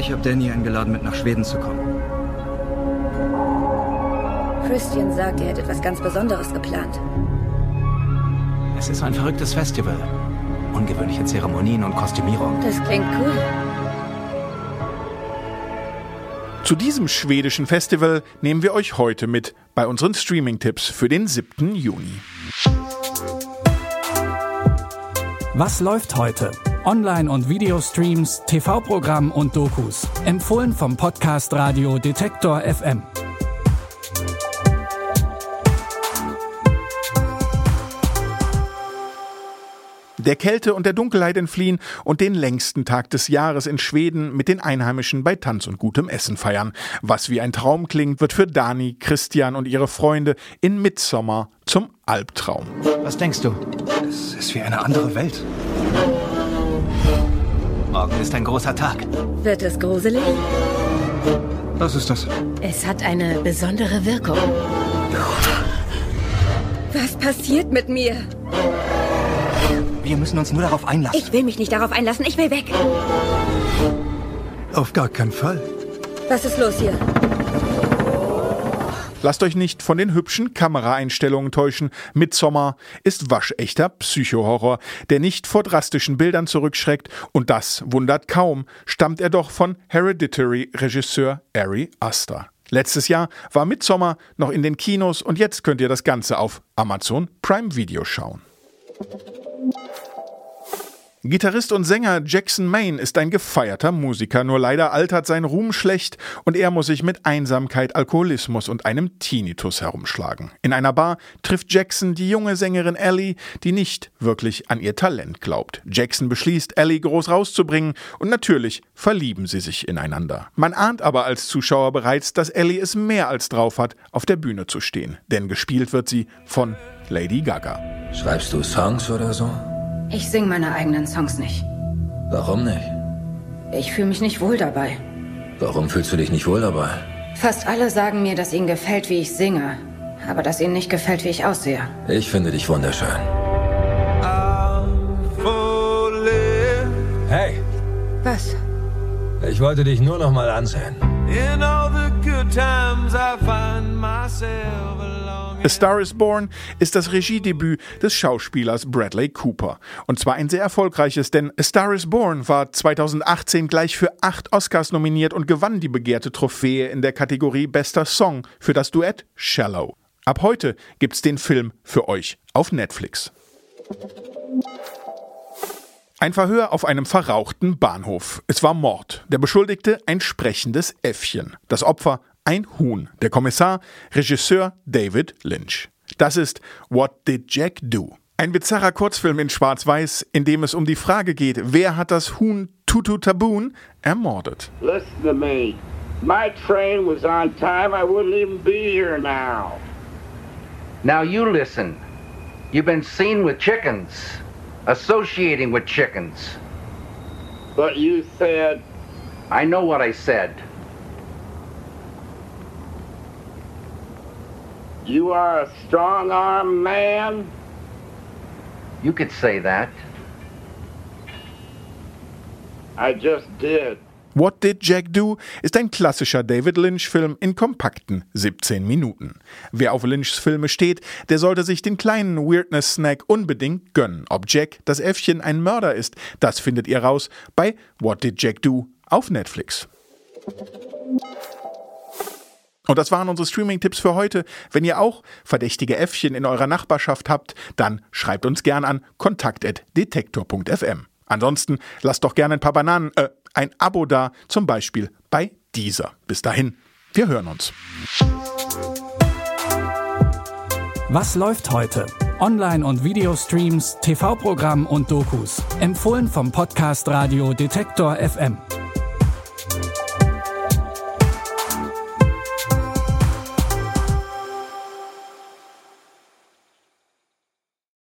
Ich habe Danny eingeladen, mit nach Schweden zu kommen. Christian sagt, er hätte etwas ganz Besonderes geplant. Es ist ein verrücktes Festival. Ungewöhnliche Zeremonien und Kostümierung. Das klingt cool. Zu diesem schwedischen Festival nehmen wir euch heute mit bei unseren Streaming-Tipps für den 7. Juni. Was läuft heute? Online- und Videostreams, TV-Programm und Dokus. Empfohlen vom Podcast Radio Detektor FM. der Kälte und der Dunkelheit entfliehen und den längsten Tag des Jahres in Schweden mit den Einheimischen bei Tanz und gutem Essen feiern. Was wie ein Traum klingt, wird für Dani, Christian und ihre Freunde in Midsommer zum Albtraum. Was denkst du? Es ist wie eine andere Welt. Morgen ist ein großer Tag. Wird es gruselig? Was ist das? Es hat eine besondere Wirkung. Was passiert mit mir? Wir müssen uns nur darauf einlassen. Ich will mich nicht darauf einlassen. Ich will weg. Auf gar keinen Fall. Was ist los hier? Lasst euch nicht von den hübschen Kameraeinstellungen täuschen. Midsommar ist waschechter Psychohorror, der nicht vor drastischen Bildern zurückschreckt. Und das wundert kaum, stammt er doch von Hereditary-Regisseur Ari Aster. Letztes Jahr war Midsommar noch in den Kinos und jetzt könnt ihr das Ganze auf Amazon Prime Video schauen. Gitarrist und Sänger Jackson Maine ist ein gefeierter Musiker, nur leider altert sein Ruhm schlecht und er muss sich mit Einsamkeit, Alkoholismus und einem Tinnitus herumschlagen. In einer Bar trifft Jackson die junge Sängerin Ellie, die nicht wirklich an ihr Talent glaubt. Jackson beschließt, Ellie groß rauszubringen und natürlich verlieben sie sich ineinander. Man ahnt aber als Zuschauer bereits, dass Ellie es mehr als drauf hat, auf der Bühne zu stehen, denn gespielt wird sie von Lady Gaga. Schreibst du Songs oder so? Ich singe meine eigenen Songs nicht. Warum nicht? Ich fühle mich nicht wohl dabei. Warum fühlst du dich nicht wohl dabei? Fast alle sagen mir, dass ihnen gefällt, wie ich singe, aber dass ihnen nicht gefällt, wie ich aussehe. Ich finde dich wunderschön. Hey, Was? ich wollte dich nur noch mal ansehen. In all the good times I find myself alone. A Star is Born ist das Regiedebüt des Schauspielers Bradley Cooper. Und zwar ein sehr erfolgreiches, denn A Star is Born war 2018 gleich für acht Oscars nominiert und gewann die begehrte Trophäe in der Kategorie Bester Song für das Duett Shallow. Ab heute gibt's den Film für euch auf Netflix. Ein Verhör auf einem verrauchten Bahnhof. Es war Mord. Der Beschuldigte ein sprechendes Äffchen. Das Opfer ein Huhn. Der Kommissar Regisseur David Lynch. Das ist What Did Jack Do? Ein bizarrer Kurzfilm in Schwarz-Weiß, in dem es um die Frage geht, wer hat das Huhn Tutu Taboon ermordet? Listen to me. My train was on time. I wouldn't even be here now. Now you listen. You've been seen with chickens, associating with chickens. But you said, I know what I said. You are a strong armed man? You could say that. I just did. What Did Jack Do ist ein klassischer David Lynch-Film in kompakten 17 Minuten. Wer auf Lynchs Filme steht, der sollte sich den kleinen Weirdness-Snack unbedingt gönnen. Ob Jack, das Äffchen, ein Mörder ist, das findet ihr raus bei What Did Jack Do auf Netflix. Und das waren unsere Streaming-Tipps für heute. Wenn ihr auch verdächtige Äffchen in eurer Nachbarschaft habt, dann schreibt uns gern an kontakt.detektor.fm. Ansonsten lasst doch gerne ein paar Bananen, äh, ein Abo da, zum Beispiel bei dieser. Bis dahin, wir hören uns. Was läuft heute? Online- und Videostreams, TV-Programm und Dokus. Empfohlen vom Podcast Radio Detektor FM.